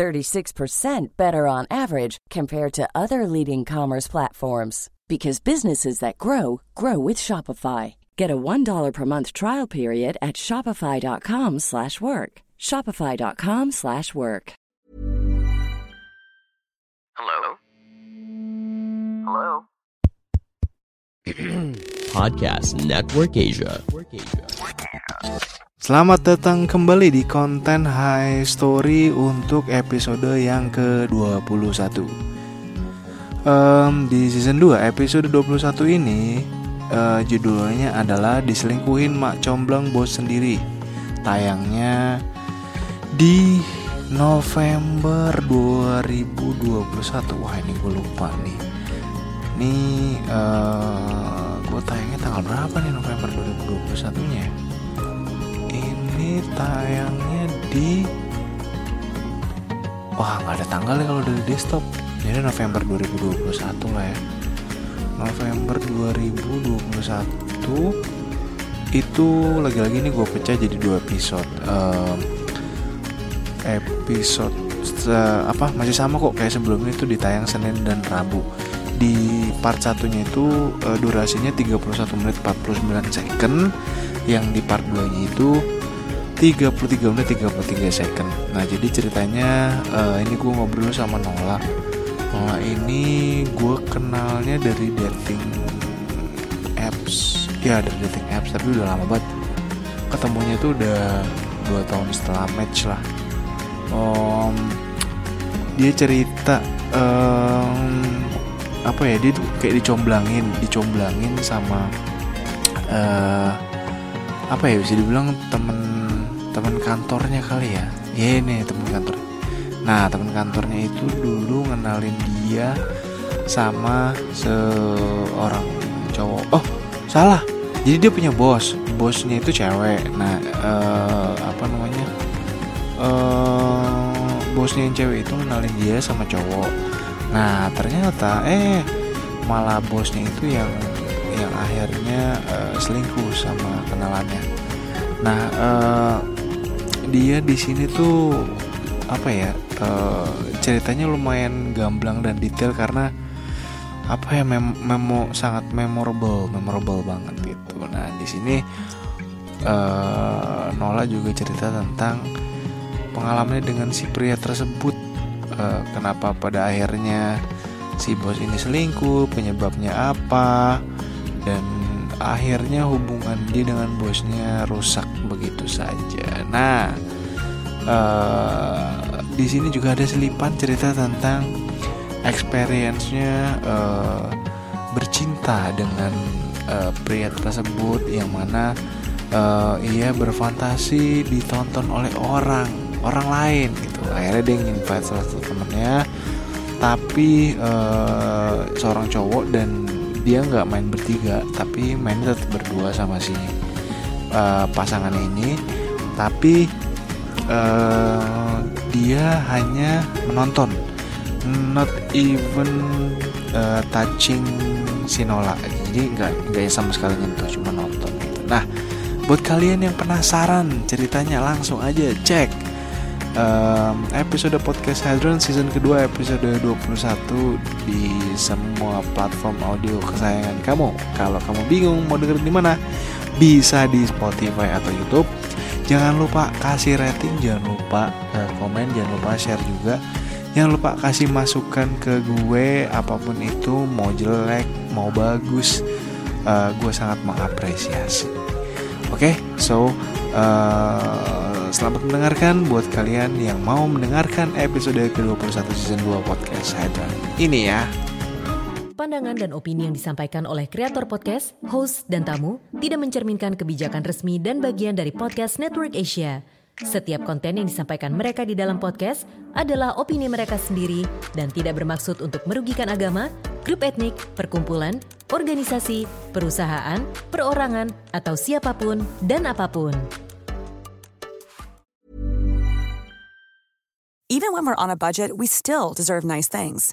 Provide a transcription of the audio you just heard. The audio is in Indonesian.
36% better on average compared to other leading commerce platforms because businesses that grow grow with Shopify. Get a $1 per month trial period at shopify.com/work. shopify.com/work. Hello? Hello? Podcast Network Asia. Selamat datang kembali di konten High Story untuk episode yang ke-21. Um, Di season 2 episode 21 ini uh, Judulnya adalah Diselingkuhin Mak Comblang Bos Sendiri. Tayangnya di November 2021 Wah ini gue lupa nih. Ini uh, gue tayangnya tanggal berapa nih November 2021 nya tayangnya di wah nggak ada tanggalnya kalau dari desktop. Jadi November 2021 lah ya. November 2021 itu lagi-lagi ini gue pecah jadi dua episode um, episode apa masih sama kok kayak sebelumnya itu ditayang Senin dan Rabu. Di part satunya itu uh, durasinya 31 menit 49 second. Yang di part 2 nya itu 33 menit 33 second. Nah jadi ceritanya uh, Ini gue ngobrol sama Nola. Nola ini gue kenalnya dari dating apps. Ya dari dating apps Tapi udah lama banget. Ketemunya tuh udah 2 tahun setelah match lah. Um, Dia cerita um, Apa ya Dia tuh kayak dicomblangin Dicomblangin sama uh, Apa ya bisa dibilang temen teman kantornya kali ya? Ya ini teman kantor. Nah teman kantornya itu dulu ngenalin dia sama seorang cowok. Oh salah. Jadi dia punya bos. Bosnya itu cewek. Nah uh, apa namanya? Uh, bosnya yang cewek itu ngenalin dia sama cowok. Nah ternyata eh malah bosnya itu yang yang akhirnya uh, selingkuh sama kenalannya. Nah uh, dia di sini tuh apa ya uh, ceritanya lumayan gamblang dan detail karena apa ya mem memo sangat memorable memorable banget gitu. Nah di sini uh, Nola juga cerita tentang pengalamannya dengan si pria tersebut. Uh, kenapa pada akhirnya si bos ini selingkuh penyebabnya apa dan akhirnya hubungan dia dengan bosnya rusak begitu saja. Nah, uh, di sini juga ada selipan cerita tentang experience-nya uh, bercinta dengan uh, pria tersebut yang mana uh, ia berfantasi ditonton oleh orang orang lain gitu. Akhirnya dia invite salah satu temennya, tapi uh, seorang cowok dan dia nggak main bertiga tapi main tetap berdua sama si uh, pasangan ini. Tapi uh, dia hanya menonton. Not even uh, touching Sinola jadi nggak nggak sama sekali nyentuh cuma nonton gitu. Nah buat kalian yang penasaran ceritanya langsung aja cek um, episode podcast Hadron season kedua episode 21 di semua platform audio kesayangan kamu. Kalau kamu bingung mau dengerin di mana, bisa di Spotify atau YouTube. Jangan lupa kasih rating, jangan lupa uh, komen, jangan lupa share juga. Jangan lupa kasih masukan ke gue apa pun itu mau jelek mau bagus, uh, gue sangat mengapresiasi. Oke, okay? so uh, selamat mendengarkan buat kalian yang mau mendengarkan episode ke-21 season 2 podcast Hadron. Ini ya. Pandangan dan opini yang disampaikan oleh kreator podcast, host, dan tamu tidak mencerminkan kebijakan resmi dan bagian dari podcast Network Asia. Setiap konten yang disampaikan mereka di dalam podcast adalah opini mereka sendiri dan tidak bermaksud untuk merugikan agama, grup etnik, perkumpulan, organisasi, perusahaan, perorangan, atau siapa pun dan apa pun. Even when we're on a budget, we still deserve nice things.